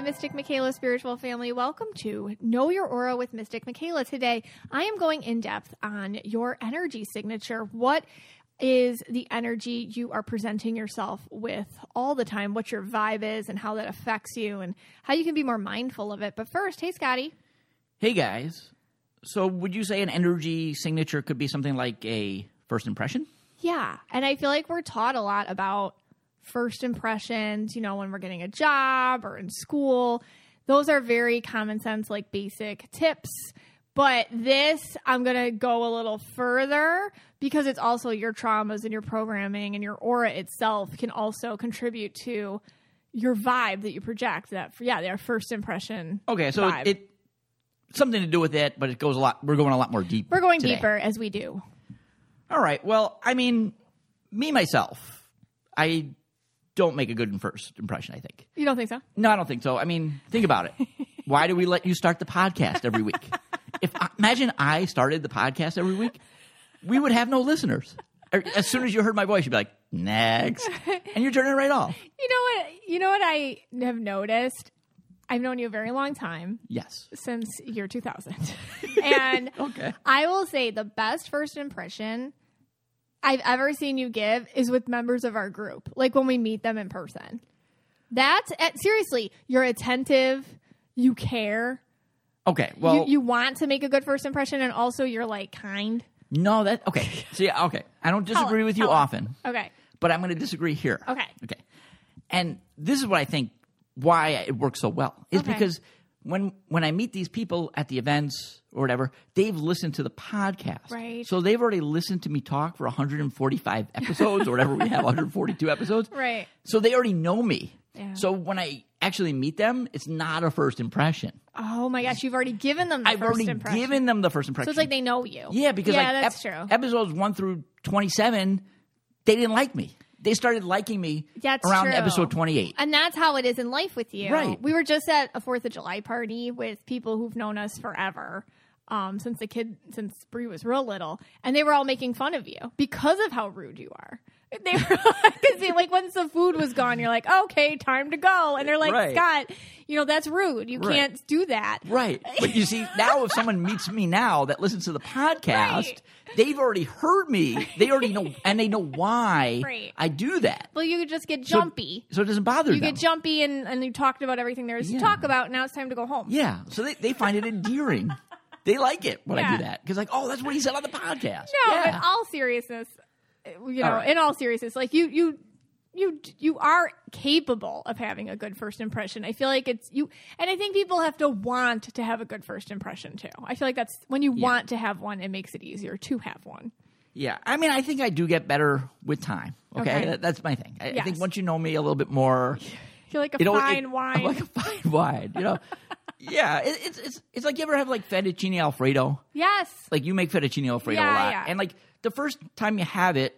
Hey, Mystic Michaela spiritual family. Welcome to Know Your Aura with Mystic Michaela. Today, I am going in depth on your energy signature. What is the energy you are presenting yourself with all the time? What your vibe is and how that affects you and how you can be more mindful of it. But first, hey, Scotty. Hey guys. So would you say an energy signature could be something like a first impression? Yeah. And I feel like we're taught a lot about first impressions, you know, when we're getting a job or in school. Those are very common sense, like basic tips. But this, I'm going to go a little further because it's also your traumas and your programming and your aura itself can also contribute to your vibe that you project. That, yeah, their first impression. Okay, so vibe. it something to do with it, but it goes a lot. We're going a lot more deep. We're going today. deeper as we do. All right. Well, I mean, me myself, I don't make a good first impression. I think. You don't think so? No, I don't think so. I mean, think about it. Why do we let you start the podcast every week? if imagine I started the podcast every week, we would have no listeners. Er, As soon as you heard my voice, you'd be like, "Next," and you're turning it right off. You know what? You know what I have noticed. I've known you a very long time Yes. since year 2000, and Okay. I will say the best first impression I've ever seen you give is with members of our group, like when we meet them in person. That's eh, seriously, you're attentive, you care, Okay. Well, you, you want to make a good first impression, and also you're like kind. no, that okay. See, okay. I don't disagree with you often. Okay, but I'm going to disagree here. Okay. Okay. And this is what I think why it works so well is Okay. because when when I meet these people at the events or whatever, they've listened to the podcast. Right. So they've already listened to me talk for 145 episodes or whatever we have, 142 episodes. right. So they already know me. Yeah. So when I actually meet them, it's not a first impression. Oh my gosh, you've already given them the I've first already impression. given them the first impression. so it's like they know you. Yeah, because yeah, like that's ep- true. episodes one through twenty seven, they didn't like me. They started liking me That's around true. episode twenty eight. And that's how it is in life with you. Right. We were just at a Fourth of July party with people who've known us forever, um, since the kid, since Brie was real little, and they were all making fun of you because of how rude you are. They were because like once the food was gone, you're like, okay, time to go, and they're like, Right. Scott, you know that's rude. You Right. can't do that. Right. But you see, now if someone meets me now that listens to the podcast, Right. They've already heard me. They already know, and they know why Right. I do that. Well, you could just get jumpy. So, it doesn't bother you them. get jumpy, and and you talked about everything there is Yeah. to talk about. Now it's time to go home. yeah. So they, they find it endearing. they like it when I do that. Because, like, oh, that's what he said on the podcast. No, yeah. in all seriousness, you know, All right. in all seriousness, like you, you, you, you are capable of having a good first impression. I feel like it's you, and I think people have to want to have a good first impression too. I feel like that's when you want to have one, it makes it easier to have one. Yeah, I mean, I think I do get better with time. Okay, Okay. That- that's my thing. I, I think once you know me a little bit more, You're like a you know, fine it- wine. I'm like a fine wine. You know, yeah, it, it's it's it's like you ever have like fettuccine alfredo. yes. Like you make fettuccine alfredo Yeah, a lot, yeah. and like the first time you have it,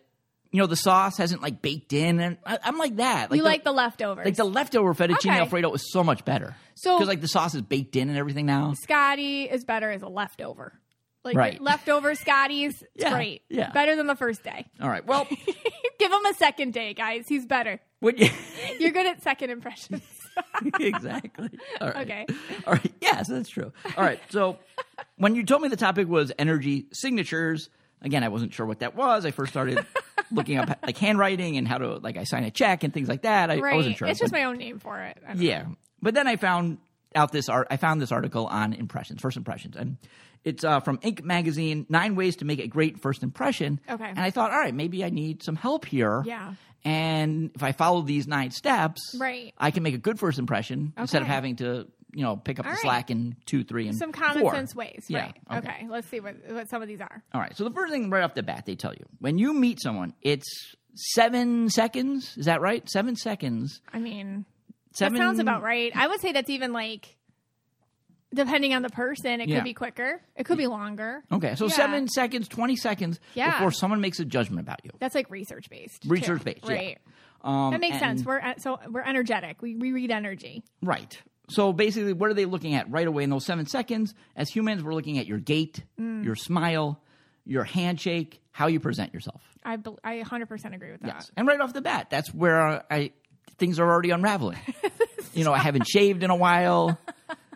you know, the sauce hasn't like baked in, and I, I'm like that. Like you the, like the leftovers. like the leftover fettuccine Okay. alfredo is so much better. So- because like the sauce is baked in and everything now. Scotty is better as a leftover. Like Right. leftover Scotty's, Yeah, great. yeah. Better than the first day. All right, well, Give him a second day, guys. He's better. you? You're good at second impressions. exactly. All right. Okay. All right. Yes, that's true. All right. So when you told me the topic was energy signatures, again, I wasn't sure what that was. I first started looking up like handwriting and how to like I sign a check and things like that. I, Right. I wasn't sure. It's just But- my own name for it. Yeah. But then I found out this art. I found this article on impressions, first impressions, and it's uh, from Inc. magazine. Nine ways to make a great first impression. Okay. And I thought, all right, maybe I need some help here. Yeah. And if I follow these nine steps, Right. I can make a good first impression instead of having to, you know, pick up All the right. slack in two, three, and Some common four. sense ways. Yeah, Right. okay. Okay. Let's see what, what some of these are. All right. So the first thing right off the bat, they tell you when you meet someone, it's seven seconds. Is that right? Seven seconds. I mean, Seven that sounds about right. I would say that's even like, depending on the person, it Yeah. could be quicker. It could be longer. Okay, so Yeah. seven seconds, twenty seconds Yeah. before someone makes a judgment about you. That's like research based. Research based. Right. Um, That makes sense. We're uh, so we're energetic. We we read energy. Right. So basically, what are they looking at right away in those seven seconds? As humans, we're looking at your gait, Mm. your smile, your handshake, how you present yourself. I bel I 100% agree with that. Yes. And right off the bat, that's where I things are already unraveling. you know, I haven't shaved in a while.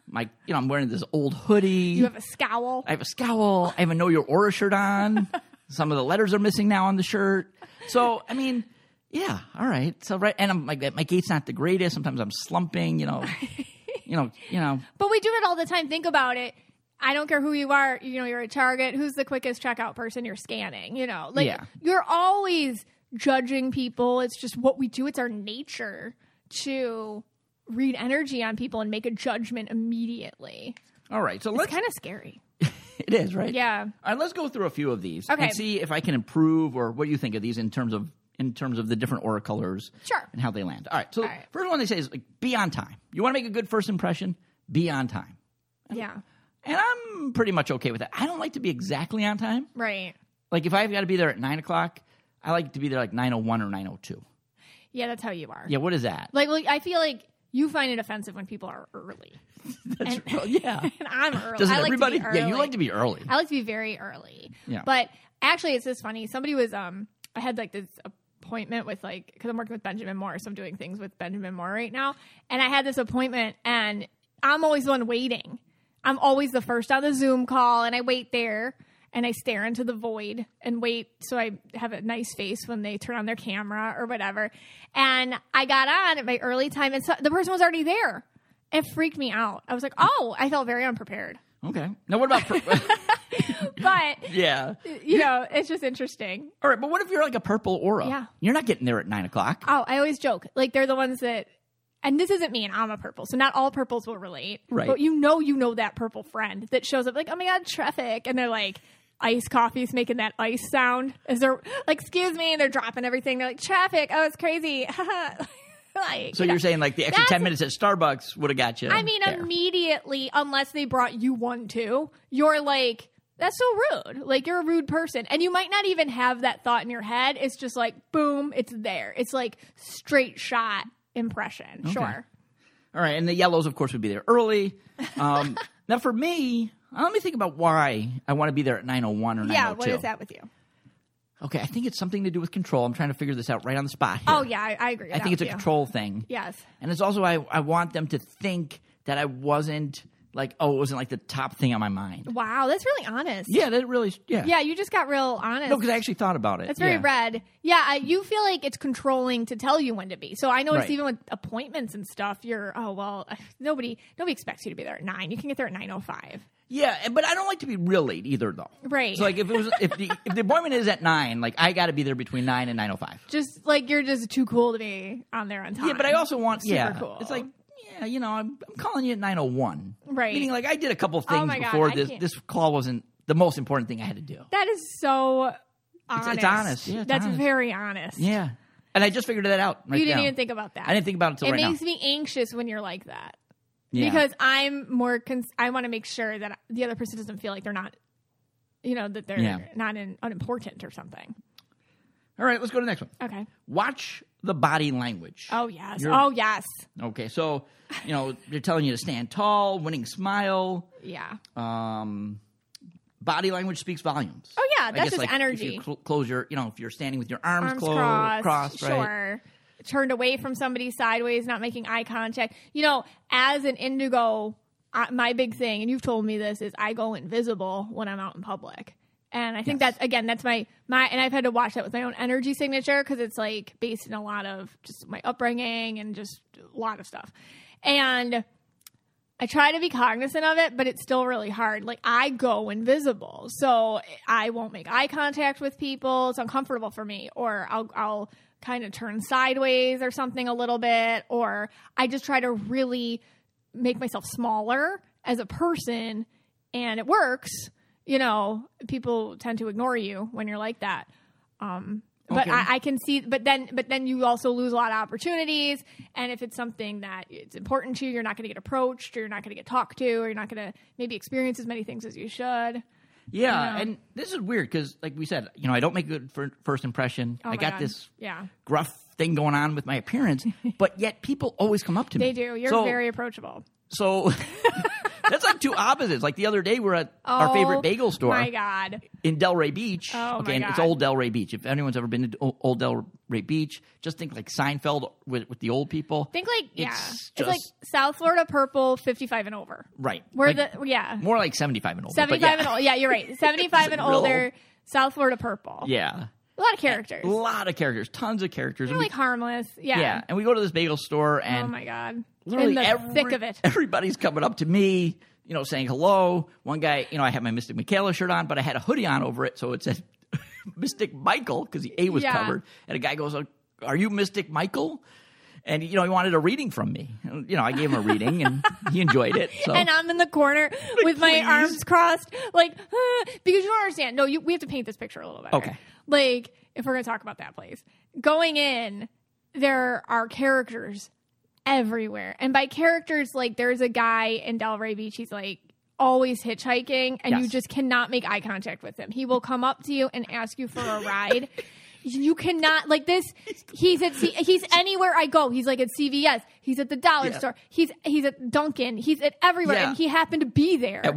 My, you know, I'm wearing this old hoodie. You have a scowl. I have a scowl. I have a Know Your Aura shirt on. Some of the letters are missing now on the shirt. So, I mean, yeah, all right. So, right, and I'm like, my gait's not the greatest. Sometimes I'm slumping. You know, you know, you know. But we do it all the time. Think about it. I don't care who you are. You know, you're a Target. Who's the quickest checkout person you're scanning? You know, like Yeah. you're always judging people. It's just what we do. It's our nature to read energy on people and make a judgment immediately. All right. So It's kind of scary. It is right. Yeah. All right. Let's go through a few of these Okay. and see if I can improve or what you think of these in terms of in terms of the different aura colors. Sure. And how they land. All right. So All right. first one they say is like be on time. You want to make a good first impression? Be on time. Yeah. And I'm pretty much okay with that. I don't like to be exactly on time. Right. Like if I've got to be there at nine o'clock, I like to be there like nine oh one or nine oh two. Yeah, that's how you are. Yeah, what is that? Like, like I feel like you find it offensive when people are early, That's and- real- yeah. and I'm early. Doesn't I like everybody? To be early. Yeah, you like to be early. I like to be very early. Yeah. But actually, it's just funny. Somebody was um, I had like this appointment with like because I'm working with Benjamin Moore, so I'm doing things with Benjamin Moore right now, and I had this appointment, and I'm always the one waiting. I'm always the first on the Zoom call, and I wait there. And I stare into the void and wait so I have a nice face when they turn on their camera or whatever. And I got on at my early time, and so the person was already there. It freaked me out. I was like, "Oh!" I felt very unprepared. Okay. Now what about? pur- But yeah. you know, it's just interesting. All right, but what if you're like a purple aura? Yeah. You're not getting there at nine o'clock. Oh, I always joke. Like they're the ones that and this isn't me and I'm a purple, so not all purples will relate. Right. But you know you know that purple friend that shows up like, oh my god, traffic and they're like Ice coffee's making that ice sound Is they're like, excuse me, and they're dropping everything. They're like, traffic, oh, it's crazy. like, So you know. you're saying like the extra ten minutes at Starbucks would have got you. I mean, there. immediately, unless they brought you one too, you're like, that's so rude. Like, you're a rude person. And you might not even have that thought in your head. It's just like, boom, it's there. It's like straight shot impression. Sure. All right, and the yellows, of course, would be there early. Um, now, for me, uh, let me think about why I want to be there at nine oh one or nine Yeah, oh what two. is that with you? Okay, I think it's something to do with control. I'm trying to figure this out right on the spot. Here. Oh, yeah, I, I agree. I think it's a you. control thing. Yes. And it's also I I want them to think that I wasn't like oh it wasn't like the top thing on my mind. Wow, that's really honest. Yeah, that really yeah. Yeah, you just got real honest. No, because I actually thought about it. That's very yeah. red. Yeah, I, you feel like it's controlling to tell you when to be. So I noticed Right. even with appointments and stuff, you're oh well, nobody nobody expects you to be there at nine. You can get there at nine oh five. Yeah, and- but I don't like to be real late either though. Right. So like if it was if the if the appointment is at nine, like I got to be there between nine and nine oh five. Just like you're just too cool to be on there on time. Yeah, but I also want Super yeah. cool. It's like Uh, you know, I'm, I'm calling you at nine oh one. Right. Meaning like I did a couple of Oh things God, before I this this call wasn't the most important thing I had to do. that is so honest. it's honest. Yeah, it's That's honest. very honest. Yeah. And I just figured that out. Right you didn't now. even think about that. I didn't think about it until it right now. makes me anxious when you're like that Yeah. because I'm more. Cons- I want to make sure that the other person doesn't feel like they're not, you know, that they're Yeah. not in, unimportant or something. All right, let's go to the next one. Okay. Watch the body language. Oh yes. You're- oh yes. Okay, so you know they're telling you to stand tall, winning smile. Yeah. Um, body language speaks volumes. Oh, yeah, that's guess, just like, If energy. you cl- close your, you know, if you're standing with your arms, Arms clo- crossed. crossed, right? Sure. Turned away from somebody sideways, not making eye contact. You know, as an indigo, I, my big thing, and you've told me this, is I go invisible when I'm out in public. And I think Yes. that's again, that's my my, and I've had to watch that with my own energy signature because it's like based in a lot of just my upbringing and just a lot of stuff. And I try to be cognizant of it, but it's still really hard. Like I go invisible, so I won't make eye contact with people. It's uncomfortable for me, or I'll I'll kind of turn sideways or something a little bit, or I just try to really make myself smaller as a person, and it works. You know, people tend to ignore you when you're like that. Um, but Okay. I, I can see, but then, but then you also lose a lot of opportunities. And if it's something that it's important to you, you're not going to get approached, or you're not going to get talked to, or you're not going to maybe experience as many things as you should. Yeah, know? and this is weird because, like we said, you know, I don't make a good fir- first impression. Oh I got God. this Yeah, gruff thing going on with my appearance, but yet people always come up to me. they do. You're So- very approachable. So, That's like two opposites. Like the other day, we're at our favorite Oh, bagel store My God. in Delray Beach. Oh, okay, my and it's God. old Delray Beach. If anyone's ever been to old Delray Beach, just think like Seinfeld with, with the old people. Think like yeah, It's it's, like South Florida purple, fifty-five and over. right. Where Like, the yeah, more like 75 and older. seventy-five yeah. and old. Yeah, you're right. Seventy-five and older. South Florida purple. Yeah. A lot of characters. A lot of characters, tons of characters. They're And we- like harmless. Yeah. yeah. And we go to this bagel store oh and Oh my god. literally In the every- thick of it. Everybody's coming up to me, you know, saying hello. One guy, you know, I had my Mystic Michaela shirt on, but I had a hoodie on over it, so it said Mystic Michael because the A was Yeah. covered. And a guy goes, uh, "Are you Mystic Michael?" And you know, he wanted a reading from me. You know, I gave him a reading, and he enjoyed it. So And I'm in the corner with my please. arms crossed, like "Huh," because you don't understand. No, you, we have to paint this picture a little better. Okay. Like if we're gonna talk about that place, going in, there are characters everywhere, and by characters, like there's a guy in Delray Beach. He's like always hitchhiking, and you just cannot make eye contact with him. He will come up to you and ask you for a ride. You cannot like this. He's at C, he's anywhere I go. He's like at CVS. He's at the dollar Yeah. store. He's he's at Dunkin'. He's at everywhere, Yeah. and he happened to be there.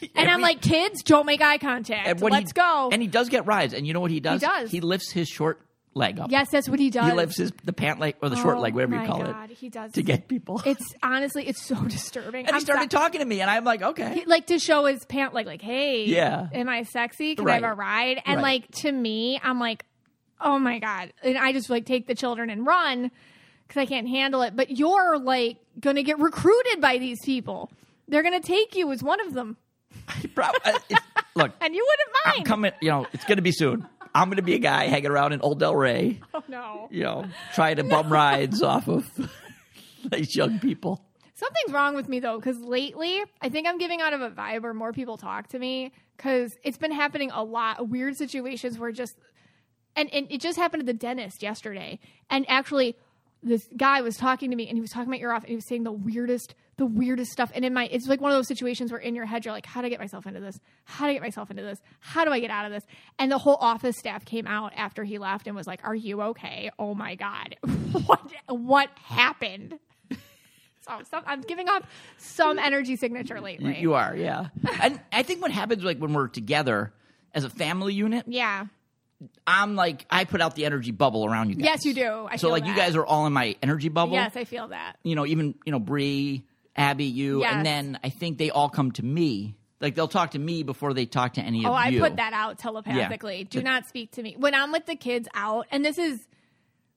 And I'm like, kids, don't make eye contact. and Let's he, go. And he does get rides, and you know what he does? does. He lifts his short leg up. yes, that's what he does. He lifts his the pant leg or the short Oh leg, whatever you call God, it, He does to get people. It's honestly, it's so disturbing. and he I'm started so- talking to me, and I'm like, okay. he- like to show his pant leg, like, hey, Yeah. am I sexy? Can I have a ride? And Right. like to me, I'm like, oh my god, and I just like take the children and run because I can't handle it. But you're like gonna get recruited by these people. They're gonna take you as one of them, Uh, it- look, and you wouldn't mind. I'm coming. You know, it's going to be soon. I'm going to be a guy hanging around in Old Delray, oh no. you know, trying to bum rides off of these young people. Something's wrong with me though, because lately I think I'm giving out of a vibe where more people talk to me because it's been happening a lot. Weird situations where just and, and it just happened to the dentist yesterday. And actually, this guy was talking to me and he was talking about your off and he was saying the weirdest, the weirdest stuff. And in my, it's like one of those situations where in your head you're like, how do I get myself into this? How do I get myself into this? How do I get out of this? And the whole office staff came out after he left and was like, "Are you okay? Oh my god, what what happened?" So some, I'm giving off some energy signature You, lately. you are, yeah. and I think what happens, like when we're together as a family unit, yeah. I'm like, I put out the energy bubble around you guys. Yes, you do. I so feel like you guys are all in my energy bubble. Yes, I feel that. You know, even you know Bree, Abby, you, Yes. and then I think they all come to me. Like they'll talk to me before they talk to any Oh, of I you. Oh, I put that out telepathically. Do not speak to me. When I'm with the kids out, and this is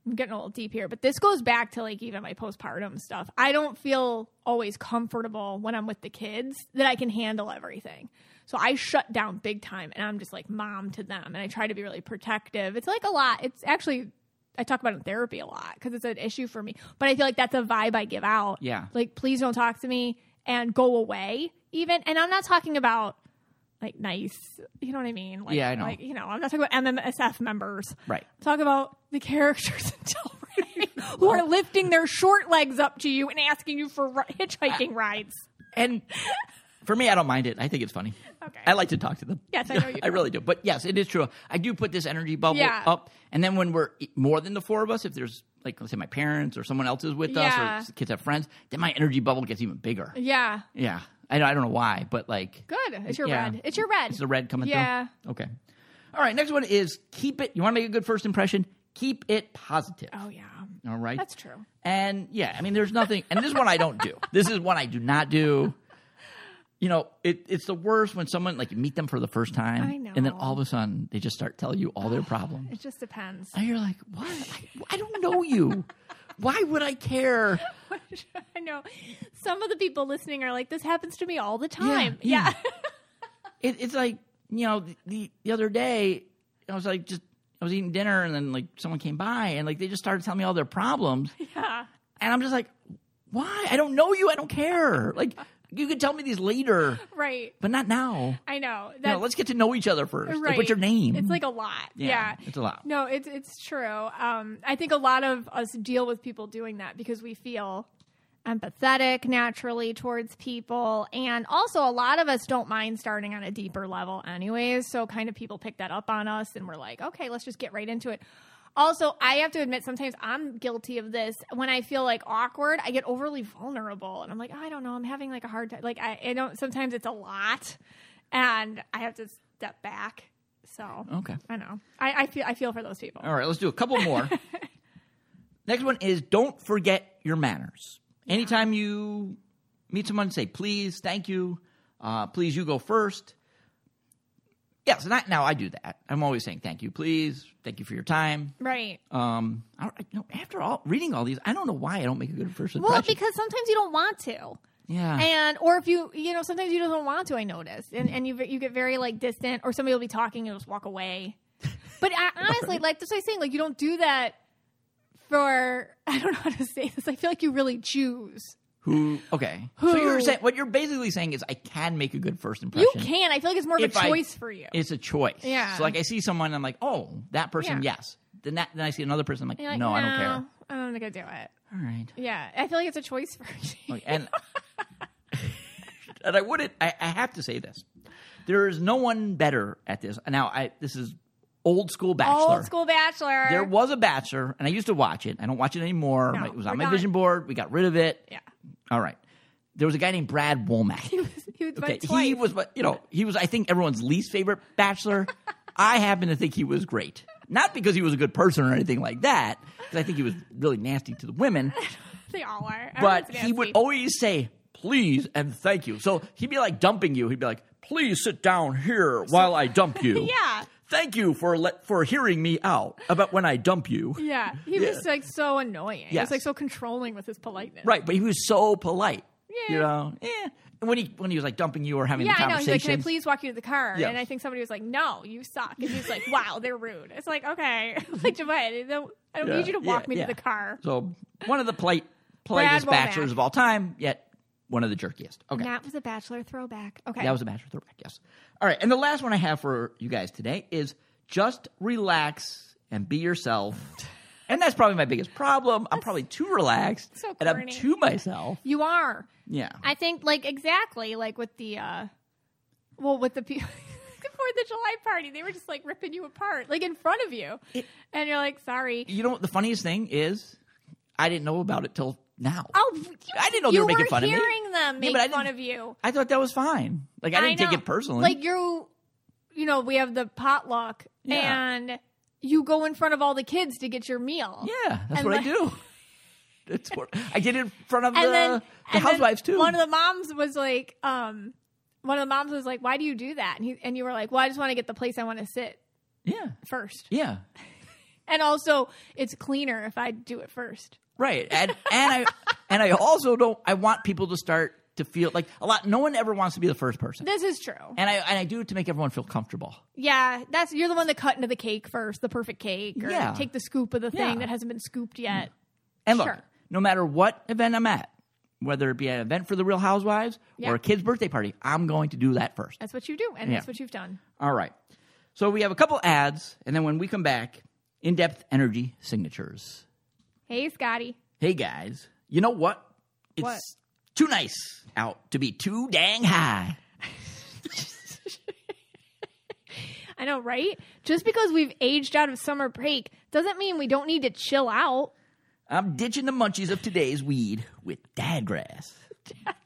I'm getting a little deep here, but this goes back to like even my postpartum stuff. I don't feel always comfortable when I'm with the kids that I can handle everything. So I shut down big time and I'm just like mom to them and I try to be really protective. It's like a lot. It's actually I talk about it in therapy a lot because it's an issue for me. But I feel like that's a vibe I give out. Yeah. Like please don't talk to me and go away even. And I'm not talking about like nice, you know what I mean? Like, Yeah, I know. Like, you know, I'm not talking about MMSF members. Right. Talk about the characters in Del Rey who are lifting their short legs up to you and asking you for hitchhiking rides. And for me, I don't mind it. I think it's funny. Okay. I like to talk to them. Yes, I know you I really do. But yes, it is true. I do put this energy bubble Yeah. up, and then when we're more than the four of us, if there's like let's say my parents or someone else is with Yeah. us, or kids have friends, then my energy bubble gets even bigger. Yeah. Yeah, I, I don't know why, but like Good. It's your Yeah. red. It's your red. it's the red coming Yeah. through. Okay. All right. Next one is keep it. You want to make a good first impression? Keep it positive. Oh, yeah. All right. That's true. And yeah, I mean, there's nothing, and this is one I don't do. This is one I do not do. You know, it, it's the worst when someone like you meet them for the first time, I know. and then all of a sudden they just start telling you all their problems, It just depends. and you're like, "What? I, I don't know you. Why would I care?" I know. Some of the people listening are like, this happens to me all the time. yeah. Yeah. It, it's like you know, the, the the other day I was like just I was eating dinner, and then like someone came by, and like they just started telling me all their problems, yeah. and I'm just like, "Why? I don't know you. I don't care. Like you could tell me these later." Right. But not now. I know. You That, know, let's get to know each other first. Like, right. what's your name? It's like a lot. Yeah. it's a lot. No, it's it's true. Um, I think a lot of us deal with people doing that because we feel empathetic naturally towards people, and also a lot of us don't mind starting on a deeper level, anyways. So kind of people pick that up on us, and we're like, okay, let's just get right into it. Also, I have to admit, sometimes I'm guilty of this. When I feel like awkward, I get overly vulnerable, and I'm like, I don't know, I'm having like a hard time. Like I, I don't. Sometimes it's a lot, and I have to step back. So Okay. I know. I, I feel I feel for those people. All right, let's do a couple more. Next one is don't forget your manners. Anytime you meet someone, say please, thank you, uh, please, you go first. Yes, and I, now I do that. I'm always saying thank you, please, thank you for your time. Right. Um, I, I- you know, after all reading all these, I don't know why I don't make a good first Well, because sometimes you don't want to. yeah, and or if you you know sometimes you just don't want to i notice and and you you get very like distant or somebody will be talking and you'll just walk away but I, honestly like that's what i'm saying like you don't do that for i don't know how to say this i feel like you really choose who? Okay, so you're saying what you're basically saying is I can make a good first impression. you can i feel like it's more of a I- choice for you It's a choice. Yeah. So like I see someone, I'm like, oh, that person, Yeah. yes. Then that, then I see another person, I'm like, like, no, I don't care. i don't think i do it All right. yeah i feel like it's a choice for you Okay, and and I wouldn't. I, I have to say this: there is no one better at this. Now, I this is old school Bachelor. old school bachelor There was a Bachelor, and I used to watch it. I don't watch it anymore. No, it was on my vision board. We got rid of it. yeah All right. There was a guy named Brad Womack. he was he was Okay, he was, you know, he was. I think everyone's least favorite Bachelor. I happen to think he was great, not because he was a good person or anything like that, because I think he was really nasty to the women. they all are but Everyone's he would always say please and thank you. So he'd be like dumping you. He'd be like, "Please sit down here while I dump you." yeah Thank you for let for hearing me out about when I dump you. yeah he Yeah. was like so annoying he was like so controlling with his politeness Right, but he was so polite. Yeah. You know, yeah. When he when he was like dumping you or having Yeah, the I know. He's like, conversation, "Can I please walk you to the car?" Yeah. And I think somebody was like, "No, you suck." And he's like, "Wow, they're rude." It's like, okay, like Javed, I don't, I don't Yeah, need you to walk yeah, me yeah. to the car. So one of the polite politest Womack. bachelors of all time, yet one of the jerkiest. Okay. That was a bachelor throwback. Okay, That was a bachelor throwback, yes. All right, and the last one I have for you guys today is just relax and be yourself. And that's probably my biggest problem. I'm probably too relaxed so and I'm too myself. you are. Yeah. I think like exactly like with the, uh well, with the people. Before the Fourth of July party, they were just like ripping you apart, like in front of you, and you're like, "Sorry." you know what the funniest thing is? I didn't know about it till now. Oh, you, I didn't know they you were making fun of me. hearing them Yeah, make I fun of you. I thought that was fine. Like I didn't take it personally. Like you, you know, we have the potluck, Yeah. and you go in front of all the kids to get your meal. yeah, that's and what I do. That's what I get in front of the, then the housewives too. One of the moms was like, um, one of the moms was like, "Why do you do that?" And he and you were like, "Well, I just want to get the place I want to sit yeah, first, yeah. and also it's cleaner if I do it first. Right. And and I and I also don't I want people to start to feel like a lot no one ever wants to be the first person. This is true. And I and I do it to make everyone feel comfortable. Yeah, that's you're the one that cut into the cake first, the perfect cake, or Yeah. take the scoop of the thing Yeah. that hasn't been scooped yet. And look, Sure. no matter what event I'm at, whether it be an event for the Real Housewives Yeah. or a kid's birthday party, I'm going to do that first. That's what you do, and Yeah. that's what you've done. All right. So we have a couple ads, and then when we come back, in-depth energy signatures. Hey, Scotty. Hey guys, you know what? It's What? too nice out to be too dang high. I know, right? Just because we've aged out of summer break doesn't mean we don't need to chill out. I'm ditching the munchies of today's weed with dadgrass.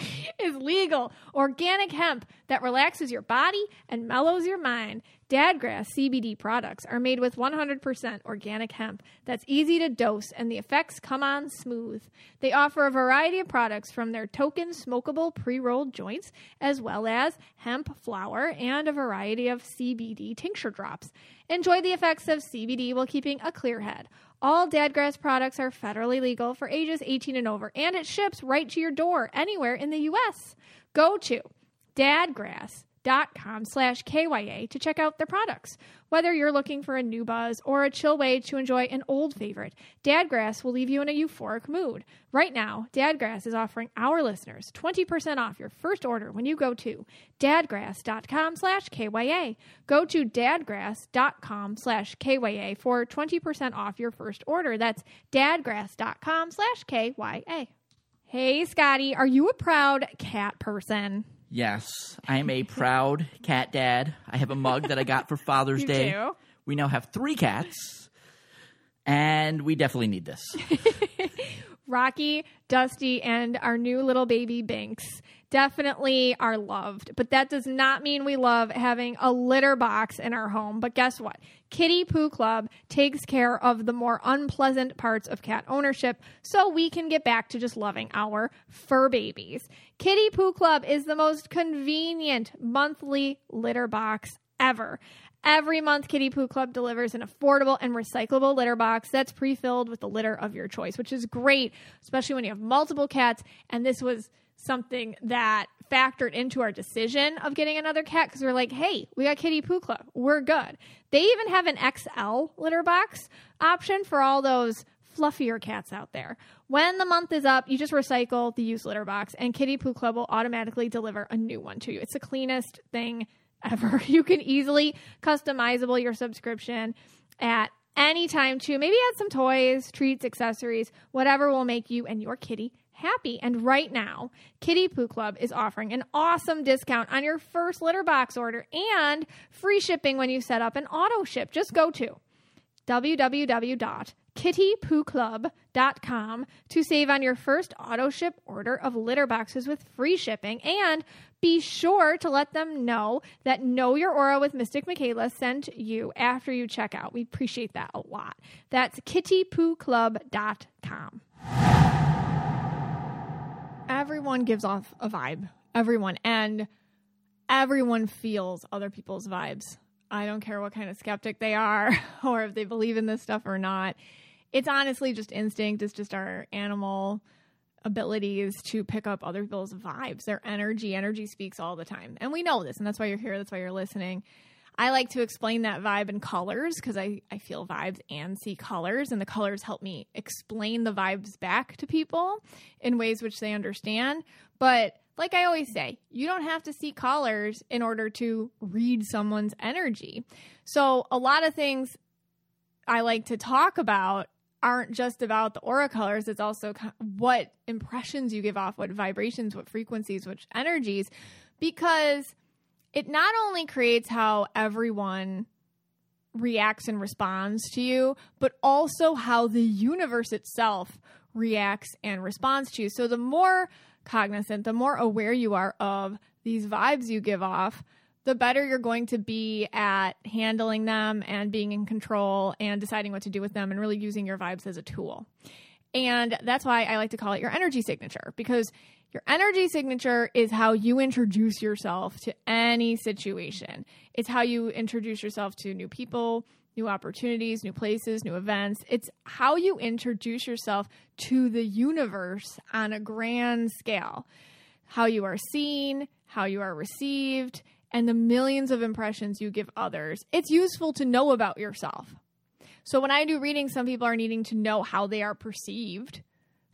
is legal. Organic hemp that relaxes your body and mellows your mind. Dadgrass CBD products are made with 100% organic hemp that's easy to dose and the effects come on smooth. They offer a variety of products from their token smokable pre rolled joints, as well as hemp flower and a variety of CBD tincture drops. Enjoy the effects of CBD while keeping a clear head. All Dadgrass products are federally legal for ages 18 and over, and it ships right to your door anywhere in the U.S. Go to dadgrass.com slash KYA to check out their products. Whether you're looking for a new buzz or a chill way to enjoy an old favorite, Dadgrass will leave you in a euphoric mood. Right now, Dadgrass is offering our listeners 20% off your first order when you go to dadgrass.com slash KYA. Go to dadgrass.com slash KYA for 20% off your first order. That's dadgrass.com slash KYA. Hey, Scotty, are you a proud cat person? Yes, I am a proud cat dad. I have a mug that I got for Father's You Day do? We now have three cats, and we definitely need this. Rocky, Dusty, and our new little baby Binks definitely are loved. But that does not mean we love having a litter box in our home. But guess what? Kitty Poo Club takes care of the more unpleasant parts of cat ownership so we can get back to just loving our fur babies. Kitty Poo Club is the most convenient monthly litter box ever. Every month, Kitty Poo Club delivers an affordable and recyclable litter box that's pre filled with the litter of your choice, which is great, especially when you have multiple cats. And this was something that factored into our decision of getting another cat because we're like, hey, we got Kitty Poo Club. We're good. They even have an XL litter box option for all those fluffier cats out there. When the month is up, you just recycle the used litter box, and Kitty Poo Club will automatically deliver a new one to you. It's the cleanest thing ever. You can easily customizable your subscription at any time too. Maybe add some toys, treats, accessories, whatever will make you and your kitty happy. And right now, Kitty Poo Club is offering an awesome discount on your first litter box order and free shipping when you set up an auto ship. Just go to www.kittypooclub.com to save on your first auto ship order of litter boxes with free shipping and be sure to let them know that Know Your Aura with Mystic Michaela sent you after you check out. We appreciate that a lot. That's kittypooclub.com. Everyone gives off a vibe. Everyone. And everyone feels other people's vibes. I don't care what kind of skeptic they are or if they believe in this stuff or not. It's honestly just instinct. It's just our animal abilities to pick up other people's vibes, their energy. Energy speaks all the time. And we know this, and that's why you're here. That's why you're listening. I like to explain that vibe in colors because I, I feel vibes and see colors, and the colors help me explain the vibes back to people in ways which they understand. But like I always say, you don't have to see colors in order to read someone's energy. So, a lot of things I like to talk about aren't just about the aura colors, it's also what impressions you give off, what vibrations, what frequencies, which energies, because it not only creates how everyone reacts and responds to you, but also how the universe itself reacts and responds to you. So the more cognizant, the more aware you are of these vibes you give off, the better you're going to be at handling them and being in control and deciding what to do with them and really using your vibes as a tool. And that's why I like to call it your energy signature because your energy signature is how you introduce yourself to any situation. It's how you introduce yourself to new people, new opportunities, new places, new events. It's how you introduce yourself to the universe on a grand scale. How you are seen, how you are received, and the millions of impressions you give others. It's useful to know about yourself. So when I do readings, some people are needing to know how they are perceived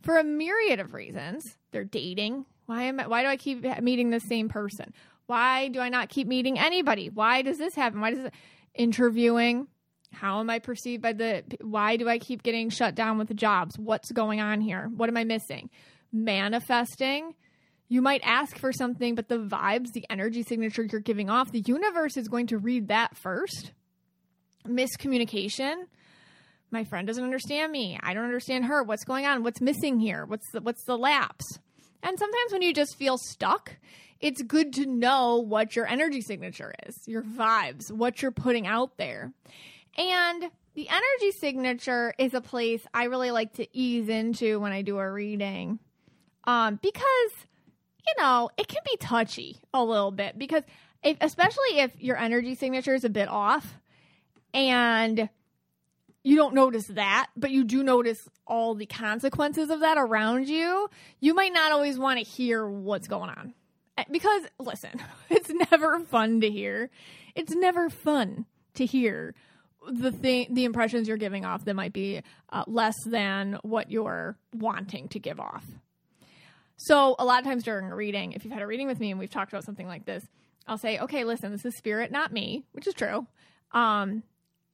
for a myriad of reasons. They're dating. Why am I, why do I keep meeting the same person? Why do I not keep meeting anybody? Why does this happen? Why does it interviewing? How am I perceived by the why do I keep getting shut down with the jobs? What's going on here? What am I missing? Manifesting. You might ask for something, but the vibes, the energy signature you're giving off, the universe is going to read that first. Miscommunication my friend doesn't understand me. I don't understand her. What's going on? What's missing here? What's the, what's the lapse? And sometimes when you just feel stuck, it's good to know what your energy signature is, your vibes, what you're putting out there. And the energy signature is a place I really like to ease into when I do a reading. Um, because, you know, it can be touchy a little bit because if, especially if your energy signature is a bit off and you don't notice that, but you do notice all the consequences of that around you, you might not always want to hear what's going on. Eh, because, listen, it's never fun to hear. It's never fun to hear the thing, the impressions you're giving off that might be uh, less than what you're wanting to give off. So, a lot of times during a reading, if you've had a reading with me and we've talked about something like this, I'll say, okay, listen, this is spirit, not me, which is true. Um,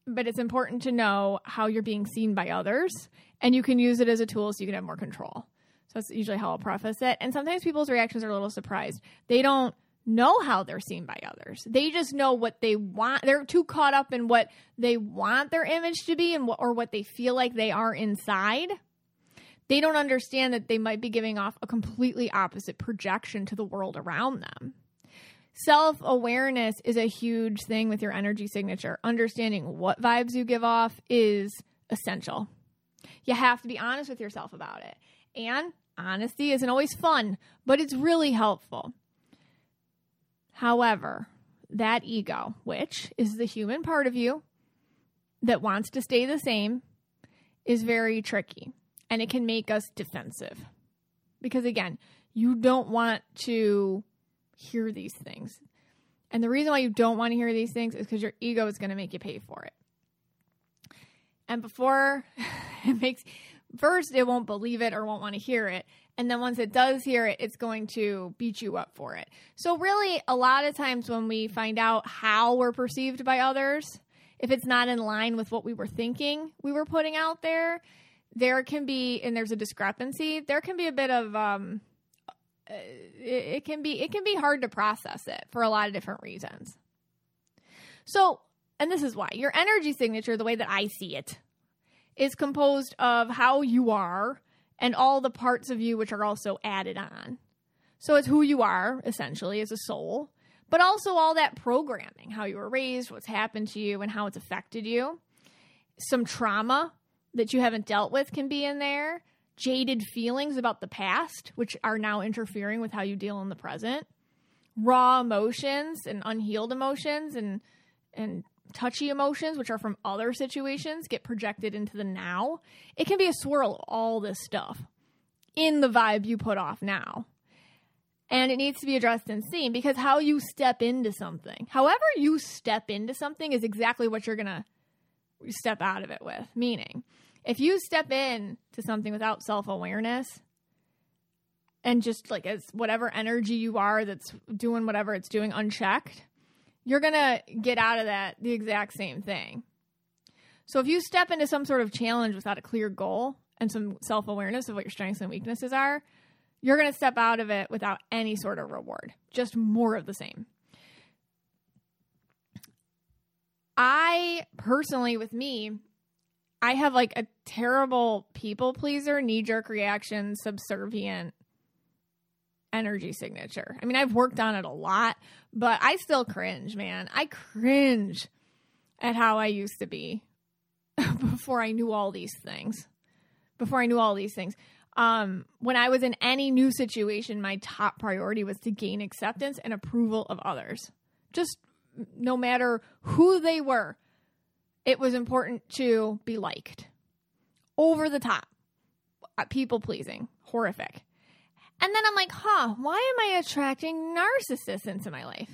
but it's important to know how you're being seen by others and you can use it as a tool so you can have more control. So that's usually how I'll preface it. And sometimes people's reactions are a little surprised. They don't know how they're seen by others. They just know what they want. They're too caught up in what they want their image to be and what, or what they feel like they are inside. They don't understand that they might be giving off a completely opposite projection to the world around them. Self awareness is a huge thing with your energy signature. Understanding what vibes you give off is essential. You have to be honest with yourself about it. And honesty isn't always fun, but it's really helpful. However, that ego, which is the human part of you that wants to stay the same, is very tricky and it can make us defensive. Because again, you don't want to hear these things. And the reason why you don't want to hear these things is because your ego is going to make you pay for it. And before it makes, first, it won't believe it or won't want to hear it. And then once it does hear it, it's going to beat you up for it. So, really, a lot of times when we find out how we're perceived by others, if it's not in line with what we were thinking we were putting out there, there can be, and there's a discrepancy, there can be a bit of, um, it can be it can be hard to process it for a lot of different reasons. So, and this is why your energy signature, the way that I see it, is composed of how you are and all the parts of you which are also added on. So it's who you are, essentially, as a soul, but also all that programming, how you were raised, what's happened to you, and how it's affected you. Some trauma that you haven't dealt with can be in there. Jaded feelings about the past, which are now interfering with how you deal in the present. Raw emotions and unhealed emotions and and touchy emotions, which are from other situations, get projected into the now. It can be a swirl of all this stuff in the vibe you put off now. And it needs to be addressed and seen because how you step into something, however you step into something, is exactly what you're going to step out of it with. Meaning, if you step in to something without self awareness, and just like as whatever energy you are that's doing whatever it's doing unchecked, you're going to get out of that the exact same thing. So if you step into some sort of challenge without a clear goal and some self awareness of what your strengths and weaknesses are, you're going to step out of it without any sort of reward, just more of the same. I personally, with me, I have like a terrible people pleaser, knee jerk reaction, subservient energy signature. I mean, I've worked on it a lot, but I still cringe, man. I cringe at how I used to be before I knew all these things. Before I knew all these things. Um, when I was in any new situation, my top priority was to gain acceptance and approval of others. Just no matter who they were, it was important to be liked. Over the top. Uh, people pleasing. Horrific. And then I'm like, huh, why am I attracting narcissists into my life?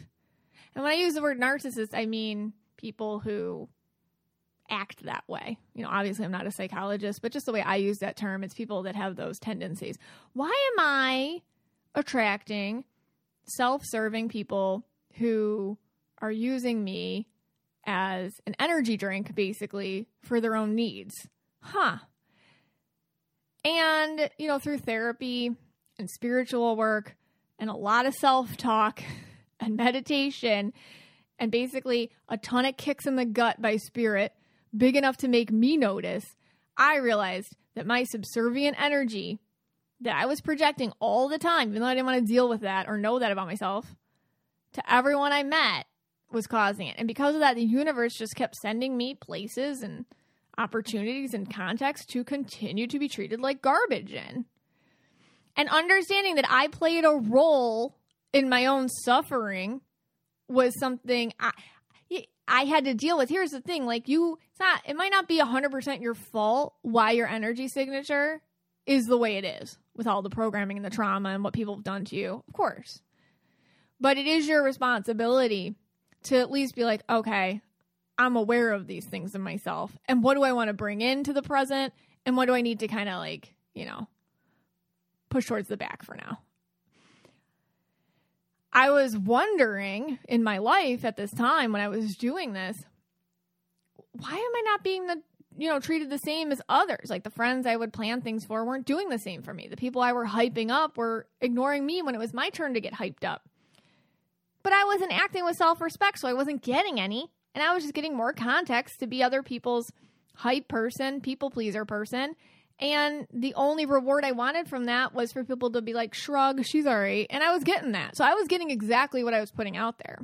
And when I use the word narcissist, I mean people who act that way. You know, obviously I'm not a psychologist, but just the way I use that term, it's people that have those tendencies. Why am I attracting self serving people who are using me as an energy drink, basically, for their own needs? Huh. And, you know, through therapy, and spiritual work and a lot of self talk and meditation and basically a ton of kicks in the gut by spirit, big enough to make me notice, I realized that my subservient energy that I was projecting all the time, even though I didn't want to deal with that or know that about myself, to everyone I met was causing it. And because of that, the universe just kept sending me places and opportunities and contexts to continue to be treated like garbage in and understanding that I played a role in my own suffering was something I I had to deal with. Here's the thing, like you it's not it might not be 100% your fault why your energy signature is the way it is with all the programming and the trauma and what people have done to you. Of course. But it is your responsibility to at least be like, okay, I'm aware of these things in myself. And what do I want to bring into the present? And what do I need to kind of like, you know, push towards the back for now. I was wondering in my life at this time when I was doing this, why am I not being the you know treated the same as others? Like the friends I would plan things for weren't doing the same for me. The people I were hyping up were ignoring me when it was my turn to get hyped up. But I wasn't acting with self respect, so I wasn't getting any. And I was just getting more context to be other people's hype person, people pleaser person. And the only reward I wanted from that was for people to be like, shrug, she's all right. And I was getting that. So I was getting exactly what I was putting out there.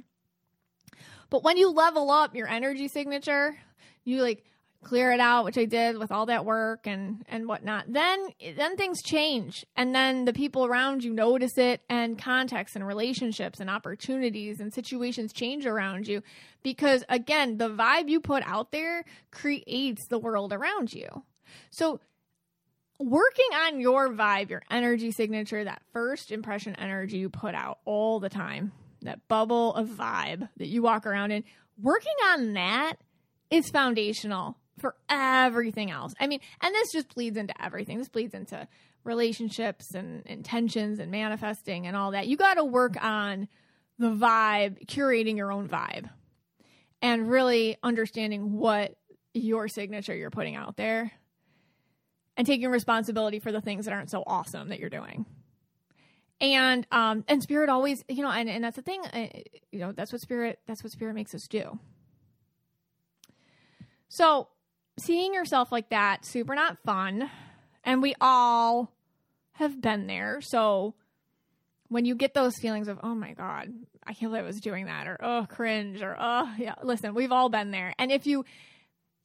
But when you level up your energy signature, you like clear it out, which I did with all that work and and whatnot. Then then things change, and then the people around you notice it, and context and relationships and opportunities and situations change around you, because again, the vibe you put out there creates the world around you. So. Working on your vibe, your energy signature, that first impression energy you put out all the time, that bubble of vibe that you walk around in, working on that is foundational for everything else. I mean, and this just bleeds into everything. This bleeds into relationships and intentions and manifesting and all that. You got to work on the vibe, curating your own vibe, and really understanding what your signature you're putting out there and taking responsibility for the things that aren't so awesome that you're doing. And um and spirit always, you know, and, and that's the thing, uh, you know, that's what spirit that's what spirit makes us do. So, seeing yourself like that, super not fun. And we all have been there. So when you get those feelings of, oh my God, I can't believe I was doing that, or oh, cringe, or oh, yeah, listen, we've all been there. And if you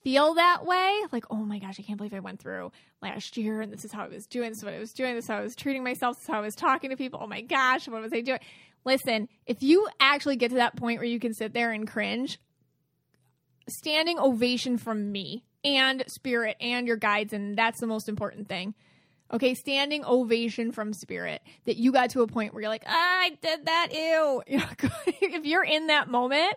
feel that way, like, oh my gosh, I can't believe I went through last year and this is how I was doing, this is what I was doing, this is how I was treating myself, this is how I was talking to people. Oh my gosh, what was I doing? Listen, if you actually get to that point where you can sit there and cringe, standing ovation from me and spirit and your guides and that's the most important thing. Okay standing ovation from spirit that you got to a point where you're like i did that ew. If you're in that moment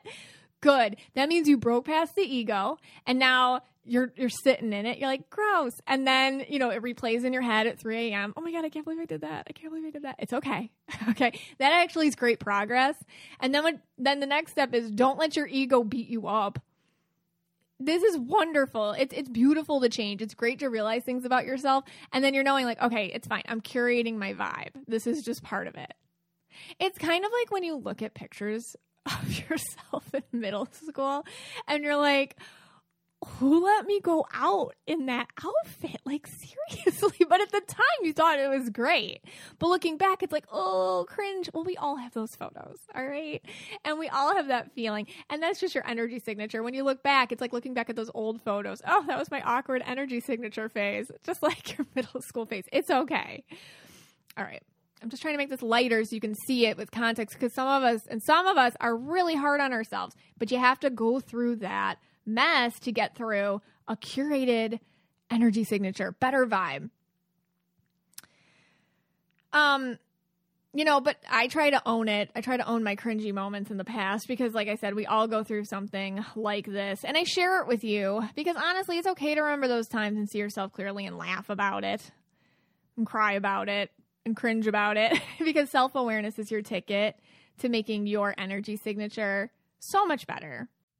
good. That means you broke past the ego and now you're you're sitting in it. You're like gross. And then you know it replays in your head at 3 a.m oh my god i can't believe i did that. I can't believe i did that. It's okay. Okay? That actually is great progress. And then then the next step is don't let your ego beat you up this is wonderful. It's it's beautiful to change. It's great to realize things about yourself and then you're knowing like, okay, it's fine. I'm curating my vibe. This is just part of it. It's kind of like when you look at pictures of yourself in middle school and you're like, who let me go out in that outfit? Like, seriously. But at the time, you thought it was great. But looking back, it's like, oh, cringe. Well, we all have those photos, all right? And we all have that feeling. And that's just your energy signature. When you look back, it's like looking back at those old photos. Oh, that was my awkward energy signature phase, just like your middle school phase. It's okay. All right. I'm just trying to make this lighter so you can see it with context because some of us and some of us are really hard on ourselves, but you have to go through that mess to get through a curated energy signature, better vibe. Um, you know, but I try to own it. I try to own my cringy moments in the past because, like I said, we all go through something like this. And I share it with you because honestly, it's okay to remember those times and see yourself clearly and laugh about it and cry about it and cringe about it because self awareness is your ticket to making your energy signature so much better.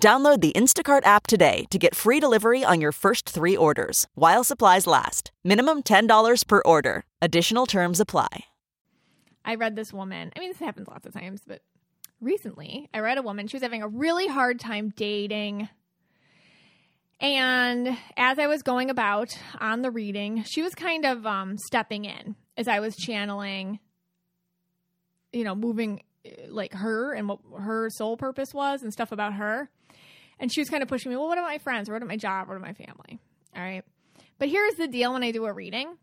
Download the Instacart app today to get free delivery on your first three orders while supplies last. Minimum $10 per order. Additional terms apply. I read this woman. I mean, this happens lots of times, but recently I read a woman. She was having a really hard time dating. And as I was going about on the reading, she was kind of um, stepping in as I was channeling, you know, moving like her and what her soul purpose was and stuff about her. And she was kind of pushing me, well, what about my friends? What about my job? What about my family? All right. But here's the deal when I do a reading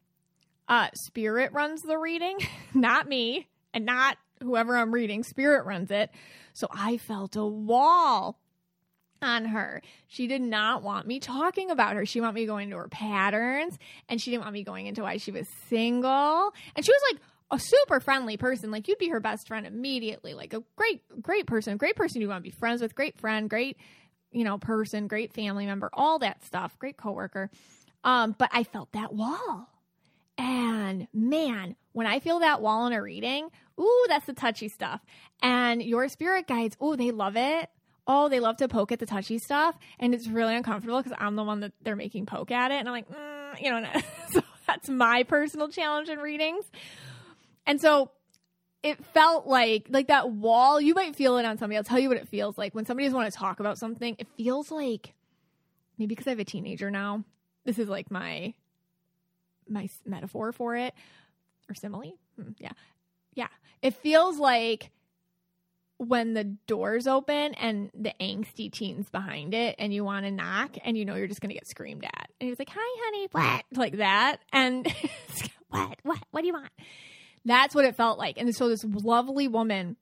uh, Spirit runs the reading, not me, and not whoever I'm reading. Spirit runs it. So I felt a wall on her. She did not want me talking about her. She wanted me going into her patterns and she didn't want me going into why she was single. And she was like a super friendly person. Like you'd be her best friend immediately. Like a great, great person, great person you want to be friends with, great friend, great, you know, person, great family member, all that stuff, great coworker. Um, but I felt that wall. And man, when I feel that wall in a reading, ooh, that's the touchy stuff. And your spirit guides, ooh, they love it. Oh, they love to poke at the touchy stuff. And it's really uncomfortable because I'm the one that they're making poke at it. And I'm like, mm, you know, so that's my personal challenge in readings. And so it felt like like that wall you might feel it on somebody i'll tell you what it feels like. When somebody doesn't want to talk about something it feels like maybe because i have a teenager now this is like my my metaphor for it or simile hmm, yeah. Yeah it feels like when the doors open and the angsty teens behind it and you want to knock and you know you're just going to get screamed at. And he's like hi honey what? Like that. And what? What? What do you want that's what it felt like. And so this lovely woman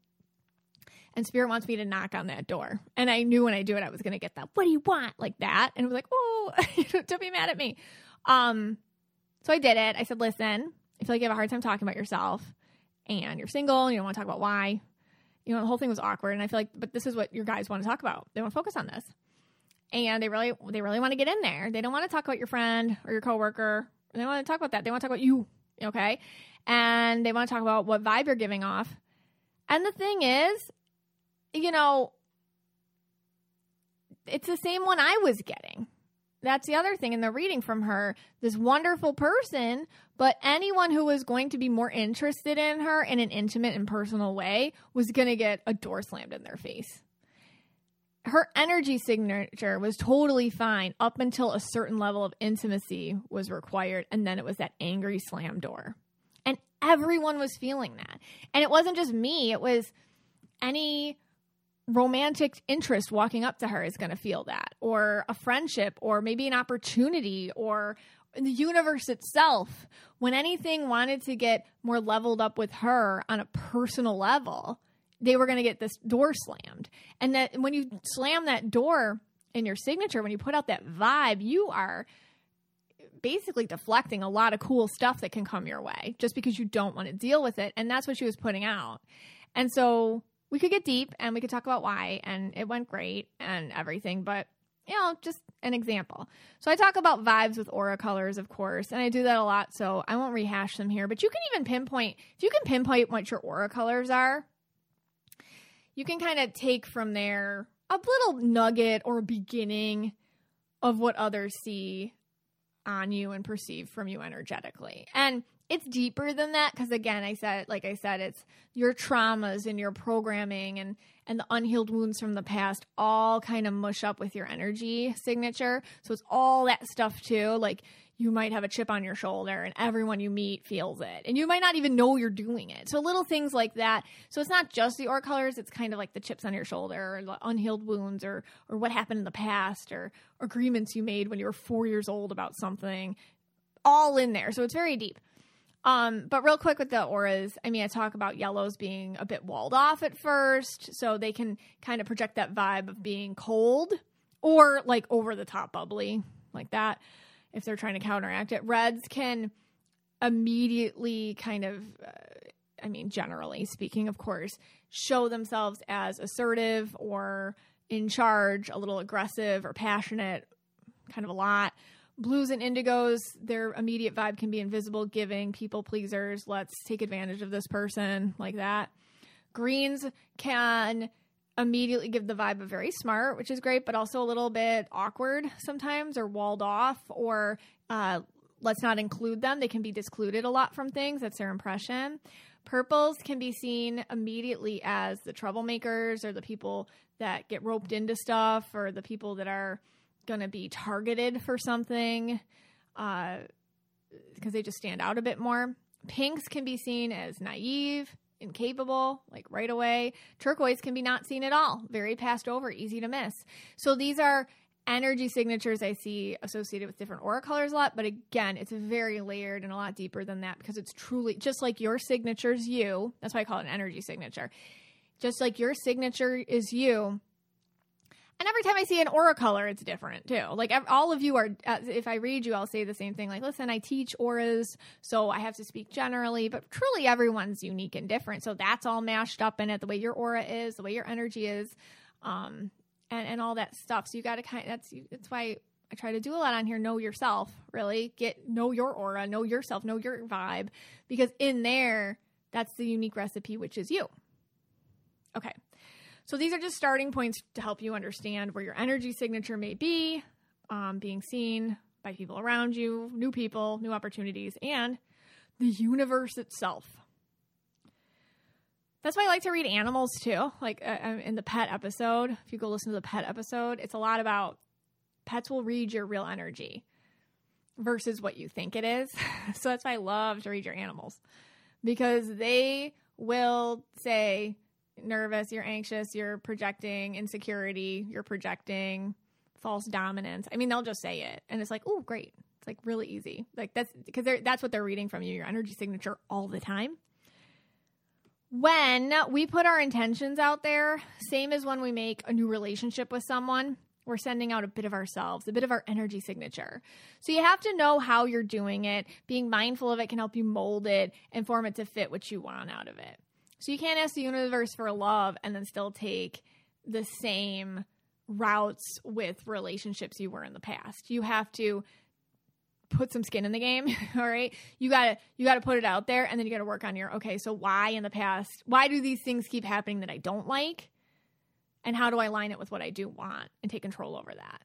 and spirit wants me to knock on that door. And I knew when I do it, I was going to get that, what do you want? Like that. And it was like, oh, don't be mad at me. Um, so I did it. I said, listen, I feel like you have a hard time talking about yourself and you're single and you don't want to talk about why. You know, the whole thing was awkward. And I feel like, but this is what your guys want to talk about. They want to focus on this. And they really, they really want to get in there. They don't want to talk about your friend or your coworker. They want to talk about that. They want to talk about you. Okay and they want to talk about what vibe you're giving off. And the thing is, you know, it's the same one I was getting. That's the other thing in the reading from her. This wonderful person, but anyone who was going to be more interested in her in an intimate and personal way was going to get a door slammed in their face. Her energy signature was totally fine up until a certain level of intimacy was required, and then it was that angry slam door everyone was feeling that. And it wasn't just me, it was any romantic interest walking up to her is going to feel that, or a friendship, or maybe an opportunity, or the universe itself. When anything wanted to get more leveled up with her on a personal level, they were going to get this door slammed. And that when you slam that door in your signature, when you put out that vibe, you are basically deflecting a lot of cool stuff that can come your way just because you don't want to deal with it. And that's what she was putting out. And so we could get deep and we could talk about why, and it went great and everything. But, you know, just an example. So I talk about vibes with aura colors, of course, and I do that a lot. So I won't rehash them here, but you can even pinpoint, if you can pinpoint what your aura colors are, you can kind of take from there a little nugget or beginning of what others see on you and perceive from you energetically. And it's deeper than that because again, I said like I said it's your traumas and your programming and and the unhealed wounds from the past all kind of mush up with your energy signature. So it's all that stuff too. Like you might have a chip on your shoulder and everyone you meet feels it. And you might not even know you're doing it. So little things like that. So it's not just the aura colors, it's kind of like the chips on your shoulder or the unhealed wounds or or what happened in the past or agreements you made when you were 4 years old about something. All in there. So it's very deep. Um, but real quick with the auras, I mean, I talk about yellows being a bit walled off at first, so they can kind of project that vibe of being cold or like over the top bubbly, like that if they're trying to counteract it. Reds can immediately kind of, uh, I mean, generally speaking, of course, show themselves as assertive or in charge, a little aggressive or passionate, kind of a lot. Blues and indigos, their immediate vibe can be invisible, giving, people pleasers. Let's take advantage of this person, like that. Greens can immediately give the vibe of very smart, which is great, but also a little bit awkward sometimes or walled off or uh, let's not include them. They can be discluded a lot from things. That's their impression. Purples can be seen immediately as the troublemakers or the people that get roped into stuff or the people that are going to be targeted for something because uh, they just stand out a bit more. Pinks can be seen as naive, incapable, like right away. Turquoise can be not seen at all, very passed over, easy to miss. So these are energy signatures I see associated with different aura colors a lot, but again, it's very layered and a lot deeper than that because it's truly just like your signature's you. That's why I call it an energy signature. Just like your signature is you, And every time I see an aura color, it's different too. Like all of you are, if I read you, I'll say the same thing. Like, listen, I teach auras, so I have to speak generally, but truly everyone's unique and different. So that's all mashed up in it. The way your aura is, the way your energy is, um, and and all that stuff. So you got to kind. of, That's that's why I try to do a lot on here. Know yourself, really get know your aura, know yourself, know your vibe, because in there, that's the unique recipe, which is you. Okay. So these are just starting points to help you understand where your energy signature may be, um, being seen by people around you, new people, new opportunities, and the universe itself. That's why I like to read animals too. Like uh, uh, in the pet episode, if you go listen to the pet episode, it's a lot about pets will read your real energy versus what you think it is. so that's why I love to read your animals because they will say, nervous, you're anxious, you're projecting insecurity, you're projecting false dominance. I mean, they'll just say it, and it's like, oh, great. It's like really easy. Like that's because that's what they're reading from you, your energy signature all the time. When we put our intentions out there, same as when we make a new relationship with someone, we're sending out a bit of ourselves, a bit of our energy signature. So you have to know how you're doing it. Being mindful of it can help you mold it and form it to fit what you want out of it. So you can't ask the universe for love and then still take the same routes with relationships you were in the past. You have to put some skin in the game, all right? You got to you got to put it out there and then you got to work on your okay, so why in the past? Why do these things keep happening that I don't like? And how do I line it with what I do want and take control over that?